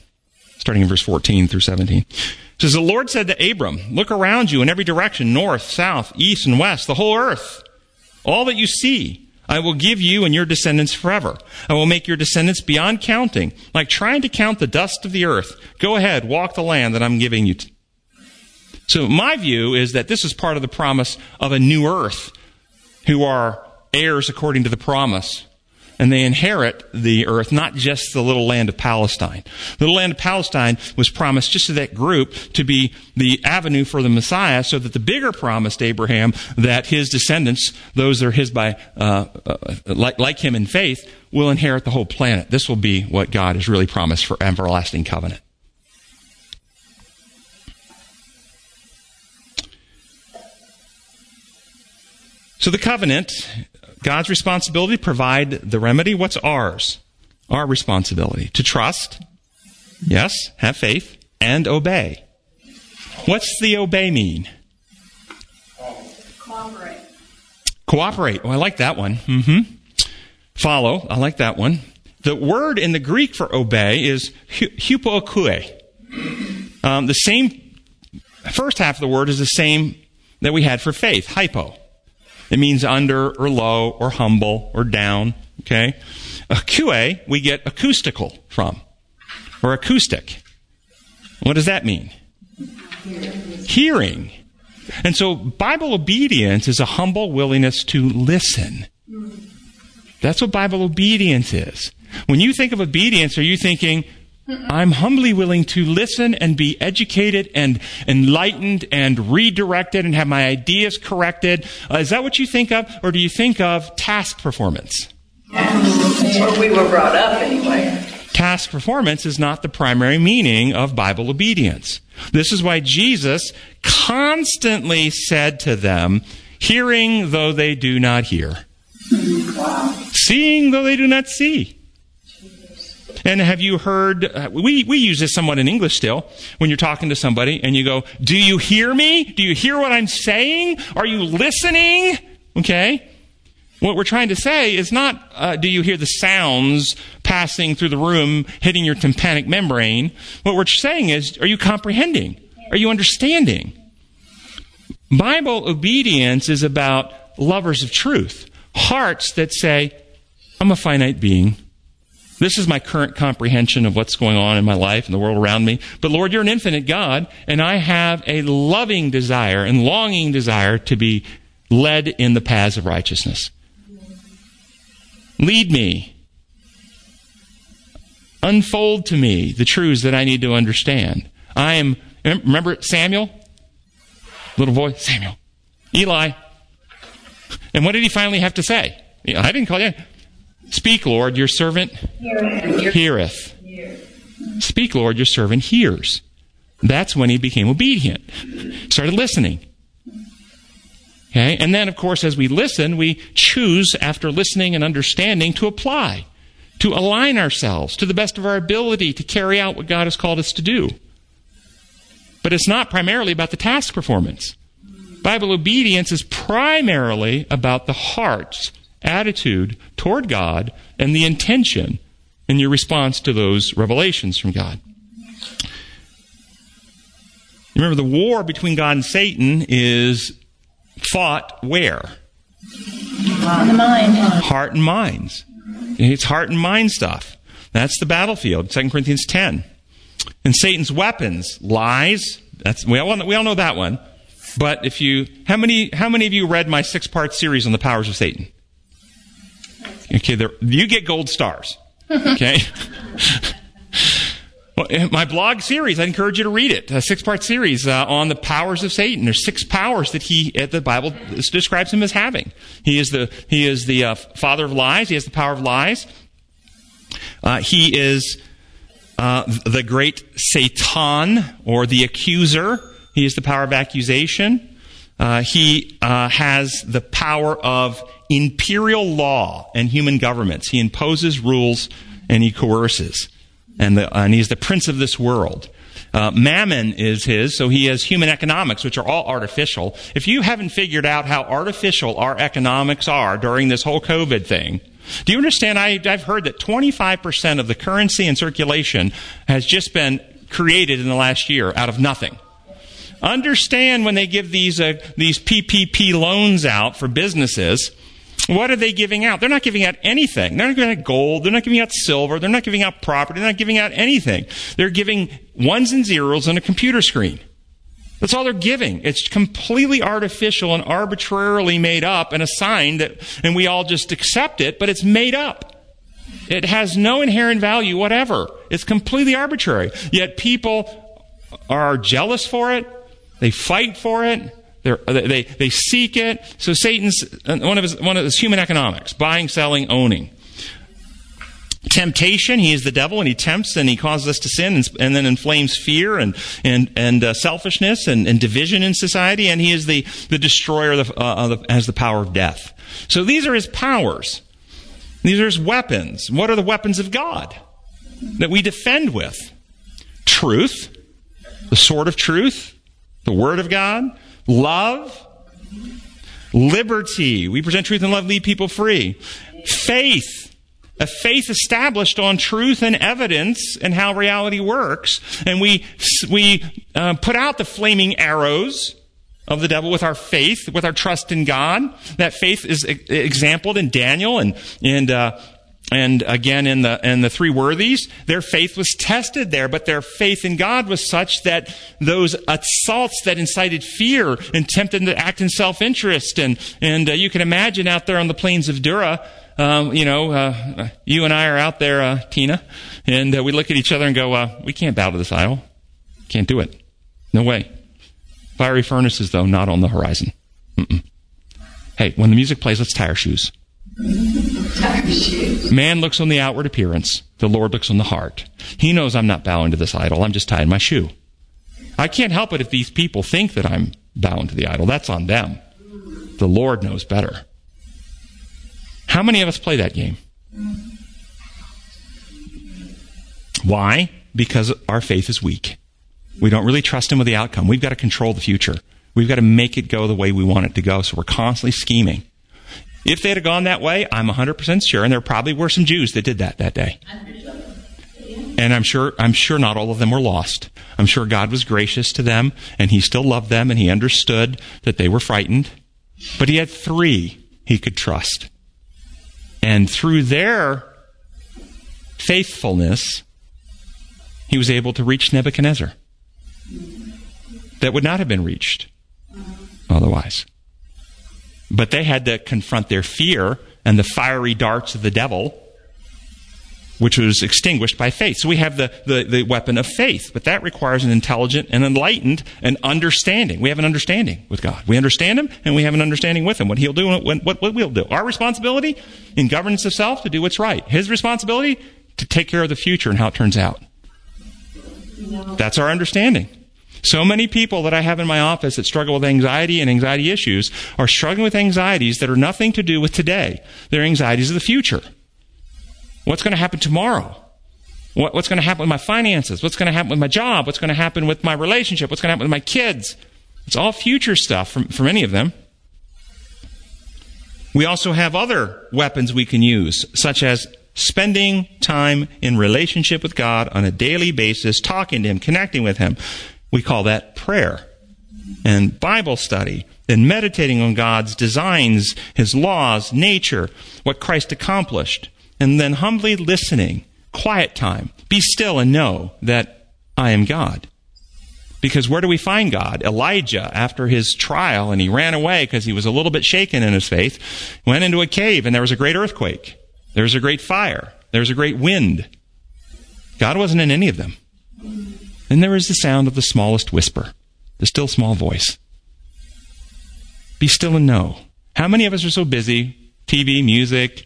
starting in verse 14 through 17. It says, The Lord said to Abram, Look around you in every direction, north, south, east, and west, the whole earth. All that you see, I will give you and your descendants forever. I will make your descendants beyond counting, like trying to count the dust of the earth. Go ahead, walk the land that I'm giving you. So my view is that this is part of the promise of a new earth who are heirs according to the promise. And they inherit the earth, not just the little land of Palestine. The little land of Palestine was promised just to that group to be the avenue for the Messiah, so that the bigger promise to Abraham that his descendants, those that are his by, uh, uh, like, like him in faith, will inherit the whole planet. This will be what God has really promised for everlasting covenant. So the covenant, God's responsibility provide the remedy. What's ours? Our responsibility to trust, yes, have faith, and obey. What's the obey mean? Cooperate. Cooperate. Oh, I like that one. Mm-hmm. Follow. I like that one. The word in the Greek for obey is hupoakue. Um, the same, first half of the word is the same that we had for faith, hypo. It means under or low or humble or down. Okay? Acue, we get acoustical from, or acoustic. What does that mean? Hearing. And so Bible obedience is a humble willingness to listen. That's what Bible obedience is. When you think of obedience, are you thinking, I'm humbly willing to listen and be educated and enlightened and redirected and have my ideas corrected. Uh, is that what you think of? Or do you think of task performance? Where we were brought up anyway. Task performance is not the primary meaning of Bible obedience. This is why Jesus constantly said to them, hearing though they do not hear, wow. seeing though they do not see. And have you heard, uh, we, we use this somewhat in English still, when you're talking to somebody and you go, do you hear me? Do you hear what I'm saying? Are you listening? Okay? What we're trying to say is not, uh, do you hear the sounds passing through the room, hitting your tympanic membrane. What we're saying is, are you comprehending? Are you understanding? Bible obedience is about lovers of truth, hearts that say, I'm a finite being. This is my current comprehension of what's going on in my life and the world around me. But Lord, you're an infinite God, and I have a loving desire and longing desire to be led in the paths of righteousness. Lead me. Unfold to me the truths that I need to understand. I am, remember Samuel? Little boy, Samuel. Eli. And what did he finally have to say? I didn't call you. Speak, Lord, your servant heareth. Speak, Lord, your servant hears. That's when he became obedient. Started listening. Okay? And then, of course, as we listen, we choose, after listening and understanding, to apply, to align ourselves to the best of our ability to carry out what God has called us to do. But it's not primarily about the task performance. Bible obedience is primarily about the heart's attitude toward God and the intention in your response to those revelations from God. Remember, the war between God and Satan is fought where? In the mind. Heart and minds. It's heart and mind stuff. That's the battlefield, 2 Corinthians 10. And Satan's weapons, lies, that's, we all, we all know that one. But if you, how many, how many of you read my six part series on the powers of Satan? Okay, you get gold stars. Okay? my blog series, I encourage you to read it. A six part series uh, on the powers of Satan. There's six powers that he, uh, the Bible describes him as having. He is the, he is the uh, father of lies. He has the power of lies. Uh, he is uh, the great Satan or the accuser. He is the power of accusation. Uh, he uh, has the power of imperial law and human governments. He imposes rules and he coerces. And, the, and he's the prince of this world. Uh, mammon is his, so he has human economics, which are all artificial. If you haven't figured out how artificial our economics are during this whole COVID thing, do you understand? I, I've heard that 25% of the currency in circulation has just been created in the last year out of nothing. Understand when they give these, uh, these PPP loans out for businesses, what are they giving out? They're not giving out anything. They're not giving out gold. They're not giving out silver. They're not giving out property. They're not giving out anything. They're giving ones and zeros on a computer screen. That's all they're giving. It's completely artificial and arbitrarily made up and assigned that, and we all just accept it, but it's made up. It has no inherent value whatever. It's completely arbitrary. Yet people are jealous for it. They fight for it. They're, they, they seek it. So Satan's one of his, one of his human economics, buying, selling, owning. Temptation, he is the devil and he tempts and he causes us to sin and, and then inflames fear and, and, and uh, selfishness and, and, division in society and he is the, the destroyer of uh, the, has the power of death. So these are his powers. These are his weapons. What are the weapons of God that we defend with? Truth, the sword of truth, the word of God, love, liberty. We present truth and love, lead people free. Faith, a faith established on truth and evidence and how reality works. And we, we uh, put out the flaming arrows of the devil with our faith, with our trust in God. That faith is exampled in Daniel and, and, uh, and again in the in the three worthies their faith was tested there but their faith in god was such that those assaults that incited fear and tempted them to act in self-interest and and uh, you can imagine out there on the plains of dura um, you know uh, you and i are out there uh, tina and uh, we look at each other and go uh, we can't bow to this idol. Can't do it. No way. Fiery furnaces though not on the horizon. Mm-mm. hey when the music plays let's tie our shoes Man looks on the outward appearance. The Lord looks on the heart. He knows I'm not bowing to this idol. I'm just tying my shoe. I can't help it if these people think that I'm bowing to the idol. That's on them. The Lord knows better. How many of us play that game? Why? Because our faith is weak. We don't really trust Him with the outcome. We've got to control the future. We've got to make it go the way we want it to go. So we're constantly scheming If they'd have gone that way, I'm 100% sure, and there probably were some Jews that did that that day. And I'm sure, I'm sure not all of them were lost. I'm sure God was gracious to them, and He still loved them, and He understood that they were frightened. But He had three He could trust. And through their faithfulness, He was able to reach Nebuchadnezzar. That would not have been reached otherwise. But they had to confront their fear and the fiery darts of the devil, which was extinguished by faith. So we have the, the, the, weapon of faith, but that requires an intelligent and enlightened and understanding. We have an understanding with God. We understand Him and we have an understanding with Him, what He'll do and what, what we'll do. Our responsibility in governance of self to do what's right. His responsibility to take care of the future and how it turns out. That's our understanding. So many people that I have in my office that struggle with anxiety and anxiety issues are struggling with anxieties that are nothing to do with today. They're anxieties of the future. What's going to happen tomorrow? What, what's going to happen with my finances? What's going to happen with my job? What's going to happen with my relationship? What's going to happen with my kids? It's all future stuff for, for many of them. We also have other weapons we can use, such as spending time in relationship with God on a daily basis, talking to Him, connecting with Him. We call that prayer and Bible study and meditating on God's designs, His laws, nature, what Christ accomplished, and then humbly listening, quiet time. Be still and know that I am God. Because where do we find God? Elijah, after his trial, and he ran away because he was a little bit shaken in his faith, went into a cave and there was a great earthquake. There was a great fire. There was a great wind. God wasn't in any of them. And there is the sound of the smallest whisper, the still small voice. Be still and know. How many of us are so busy, TV, music,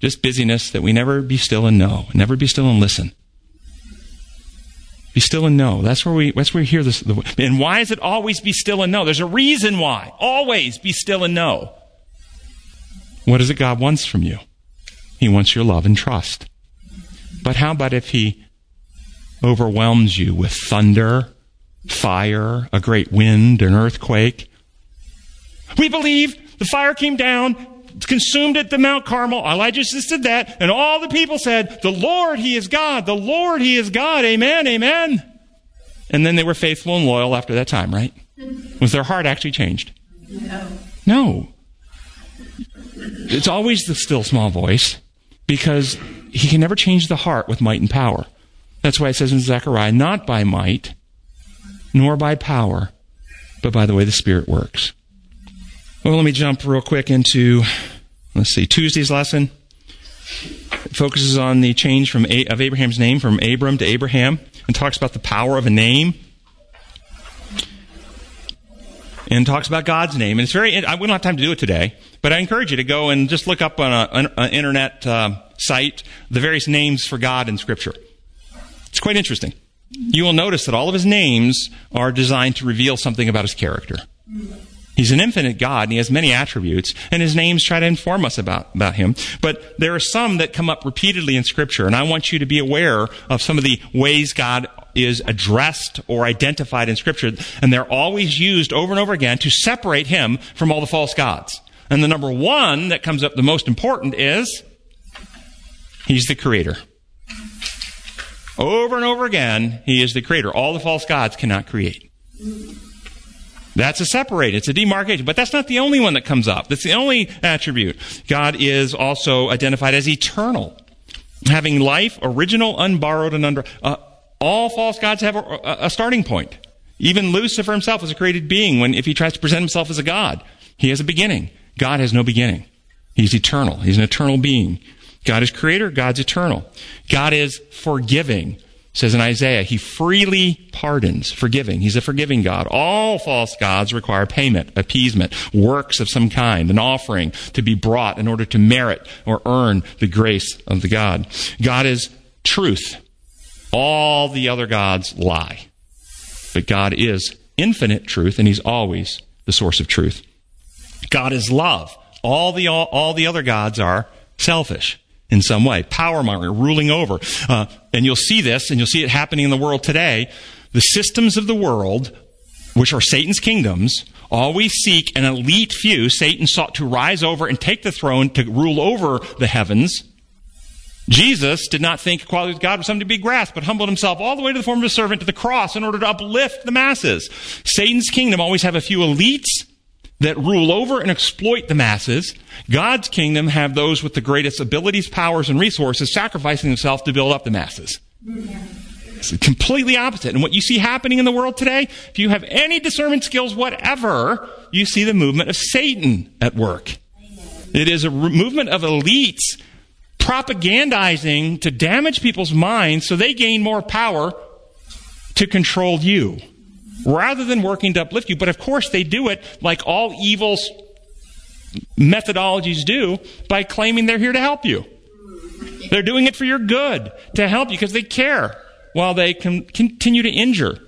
just busyness, that we never be still and know, never be still and listen? Be still and know. That's where we, that's where we hear this. The, And why is it always be still and know? There's a reason why. Always be still and know. What is it God wants from you? He wants your love and trust. But how about if He overwhelms you with thunder, fire, a great wind, an earthquake. We believe the fire came down, consumed at the Mount Carmel. Elijah just did that, and all the people said, The Lord, He is God. The Lord, He is God. Amen, amen. And then they were faithful and loyal after that time, right? Was their heart actually changed? No. No. It's always the still small voice because he can never change the heart with might and power. That's why it says in Zechariah, not by might, nor by power, but by the way the Spirit works. Well, let me jump real quick into, let's see, Tuesday's lesson. It focuses on the change from of Abraham's name from Abram to Abraham and talks about the power of a name and talks about God's name. And it's very, I wouldn't have time to do it today, but I encourage you to go and just look up on an internet uh, site the various names for God in Scripture. It's quite interesting. You will notice that all of his names are designed to reveal something about his character. He's an infinite God and he has many attributes, and his names try to inform us about, about him. But there are some that come up repeatedly in Scripture, and I want you to be aware of some of the ways God is addressed or identified in Scripture, and they're always used over and over again to separate him from all the false gods. And the number one that comes up the most important is He's the Creator. Over and over again, He is the creator. All the false gods cannot create. That's a separate, it's a demarcation. But that's not the only one that comes up. That's the only attribute. God is also identified as eternal, having life, original, unborrowed, and under. Uh, all false gods have a, a starting point. Even Lucifer himself is a created being when if he tries to present himself as a god. He has a beginning. God has no beginning. He's eternal. He's an eternal being. God is creator, God's eternal. God is forgiving. says in Isaiah, he freely pardons, forgiving. He's a forgiving God. All false gods require payment, appeasement, works of some kind, an offering to be brought in order to merit or earn the grace of the God. God is truth. All the other gods lie. But God is infinite truth, and He's always the source of truth. God is love. All the, all, all the other gods are selfish in some way. Power mongering, ruling over. Uh, and you'll see this, and you'll see it happening in the world today. The systems of the world, which are Satan's kingdoms, always seek an elite few. Satan sought to rise over and take the throne to rule over the heavens. Jesus did not think equality with God was something to be grasped, but humbled himself all the way to the form of a servant to the cross in order to uplift the masses. Satan's kingdom always have a few elites that rule over and exploit the masses. God's kingdom have those with the greatest abilities, powers, and resources sacrificing themselves to build up the masses. It's completely opposite. And what you see happening in the world today, if you have any discernment skills whatever, you see the movement of Satan at work. It is a movement of elites propagandizing to damage people's minds so they gain more power to control you rather than working to uplift you. But of course, they do it like all evil methodologies do by claiming they're here to help you. They're doing it for your good, to help you because they care while they can continue to injure.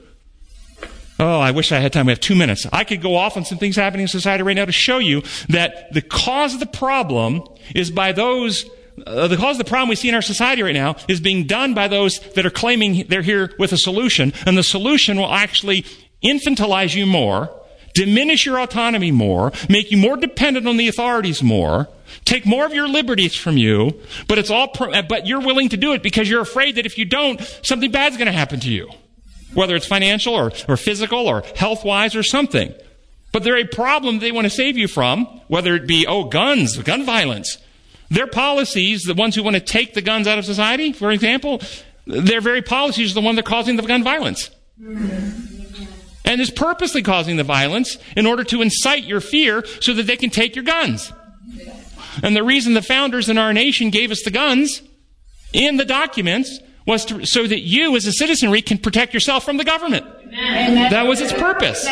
Oh, I wish I had time. We have two minutes. I could go off on some things happening in society right now to show you that the cause of the problem is by those Uh, the cause of the problem we see in our society right now is being done by those that are claiming they're here with a solution, and the solution will actually infantilize you more, diminish your autonomy more, make you more dependent on the authorities more, take more of your liberties from you, but it's all, pro- uh, but you're willing to do it because you're afraid that if you don't, something bad's going to happen to you. Whether it's financial or, or physical or health wise or something. But they're a problem they want to save you from, whether it be, oh, guns, gun violence. Their policies, the ones who want to take the guns out of society, for example, their very policies are the one that are causing the gun violence. And is purposely causing the violence in order to incite your fear so that they can take your guns. And the reason the founders in our nation gave us the guns in the documents was to, so that you, as a citizenry, can protect yourself from the government. Amen. That was its purpose.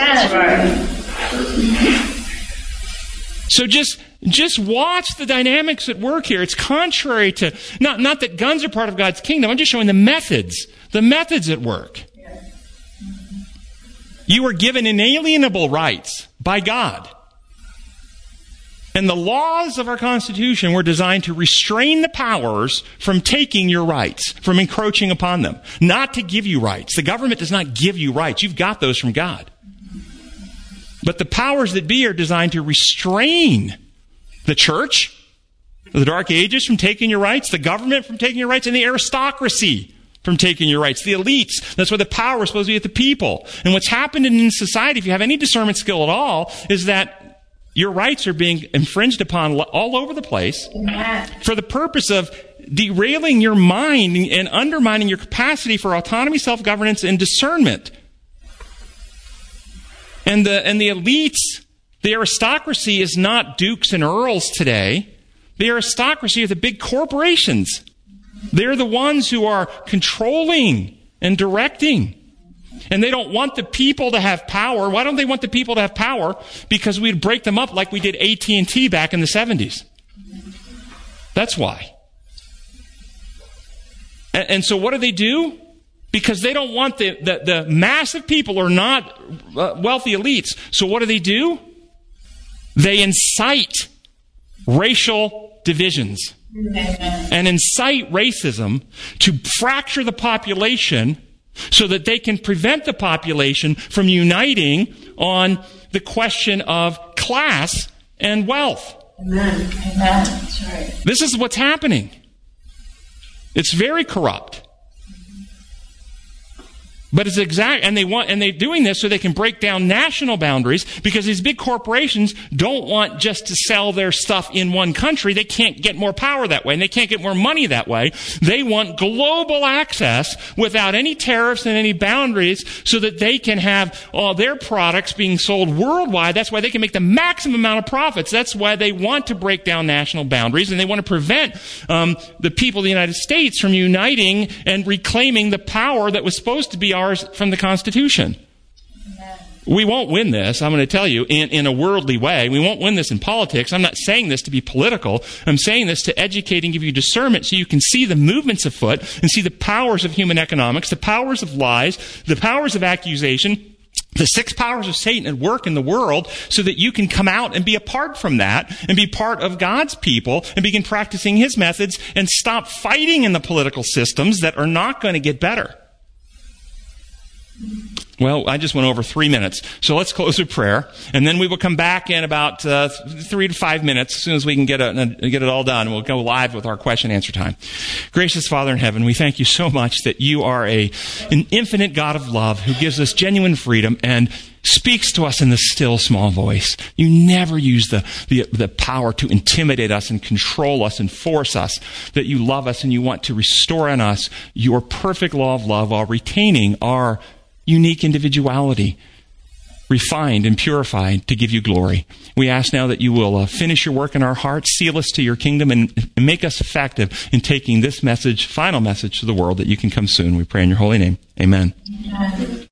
So just just watch the dynamics at work here. It's contrary to not not that guns are part of God's kingdom. I'm just showing the methods, the methods at work. You were given inalienable rights by God. And the laws of our Constitution were designed to restrain the powers from taking your rights, from encroaching upon them, not to give you rights. The government does not give you rights. You've got those from God. But the powers that be are designed to restrain the church, the Dark Ages from taking your rights, the government from taking your rights, and the aristocracy from taking your rights. The elites, that's where the power is supposed to be at the people. And what's happened in society, if you have any discernment skill at all, is that your rights are being infringed upon all over the place for the purpose of derailing your mind and undermining your capacity for autonomy, self-governance, and discernment. And the, and the elites, the aristocracy is not dukes and earls today. The aristocracy are the big corporations. They're the ones who are controlling and directing. And they don't want the people to have power. Why don't they want the people to have power? Because we'd break them up like we did AT&T back in the 70s. That's why. And, and so what do they do? Because they don't want the, the, the massive people are not uh, wealthy elites. So what do they do? They incite racial divisions and incite racism to fracture the population so that they can prevent the population from uniting on the question of class and wealth. Amen. Amen. Right. This is what's happening. It's very corrupt. But it's exact, and they want, and they're doing this so they can break down national boundaries because these big corporations don't want just to sell their stuff in one country. They can't get more power that way, and they can't get more money that way. They want global access without any tariffs and any boundaries so that they can have all their products being sold worldwide. That's why they can make the maximum amount of profits. That's why they want to break down national boundaries, and they want to prevent um, the people of the United States from uniting and reclaiming the power that was supposed to be ours from the Constitution. We won't win this, I'm going to tell you, in, in a worldly way. We won't win this in politics. I'm not saying this to be political. I'm saying this to educate and give you discernment so you can see the movements afoot and see the powers of human economics, the powers of lies, the powers of accusation, the six powers of Satan at work in the world so that you can come out and be apart from that and be part of God's people and begin practicing His methods and stop fighting in the political systems that are not going to get better. Well, I just went over three minutes. So let's close with prayer. And then we will come back in about uh, three to five minutes as soon as we can get, it, get it all done. We'll go live with our question answer time. Gracious Father in heaven, we thank you so much that you are a, an infinite God of love who gives us genuine freedom and speaks to us in the still small voice. You never use the, the, the power to intimidate us and control us and force us. That you love us and you want to restore in us your perfect law of love while retaining our unique individuality, refined and purified to give you glory. We ask now that you will uh, finish your work in our hearts, seal us to your kingdom, and, and make us effective in taking this message, final message to the world that you can come soon. We pray in your holy name. Amen. Amen.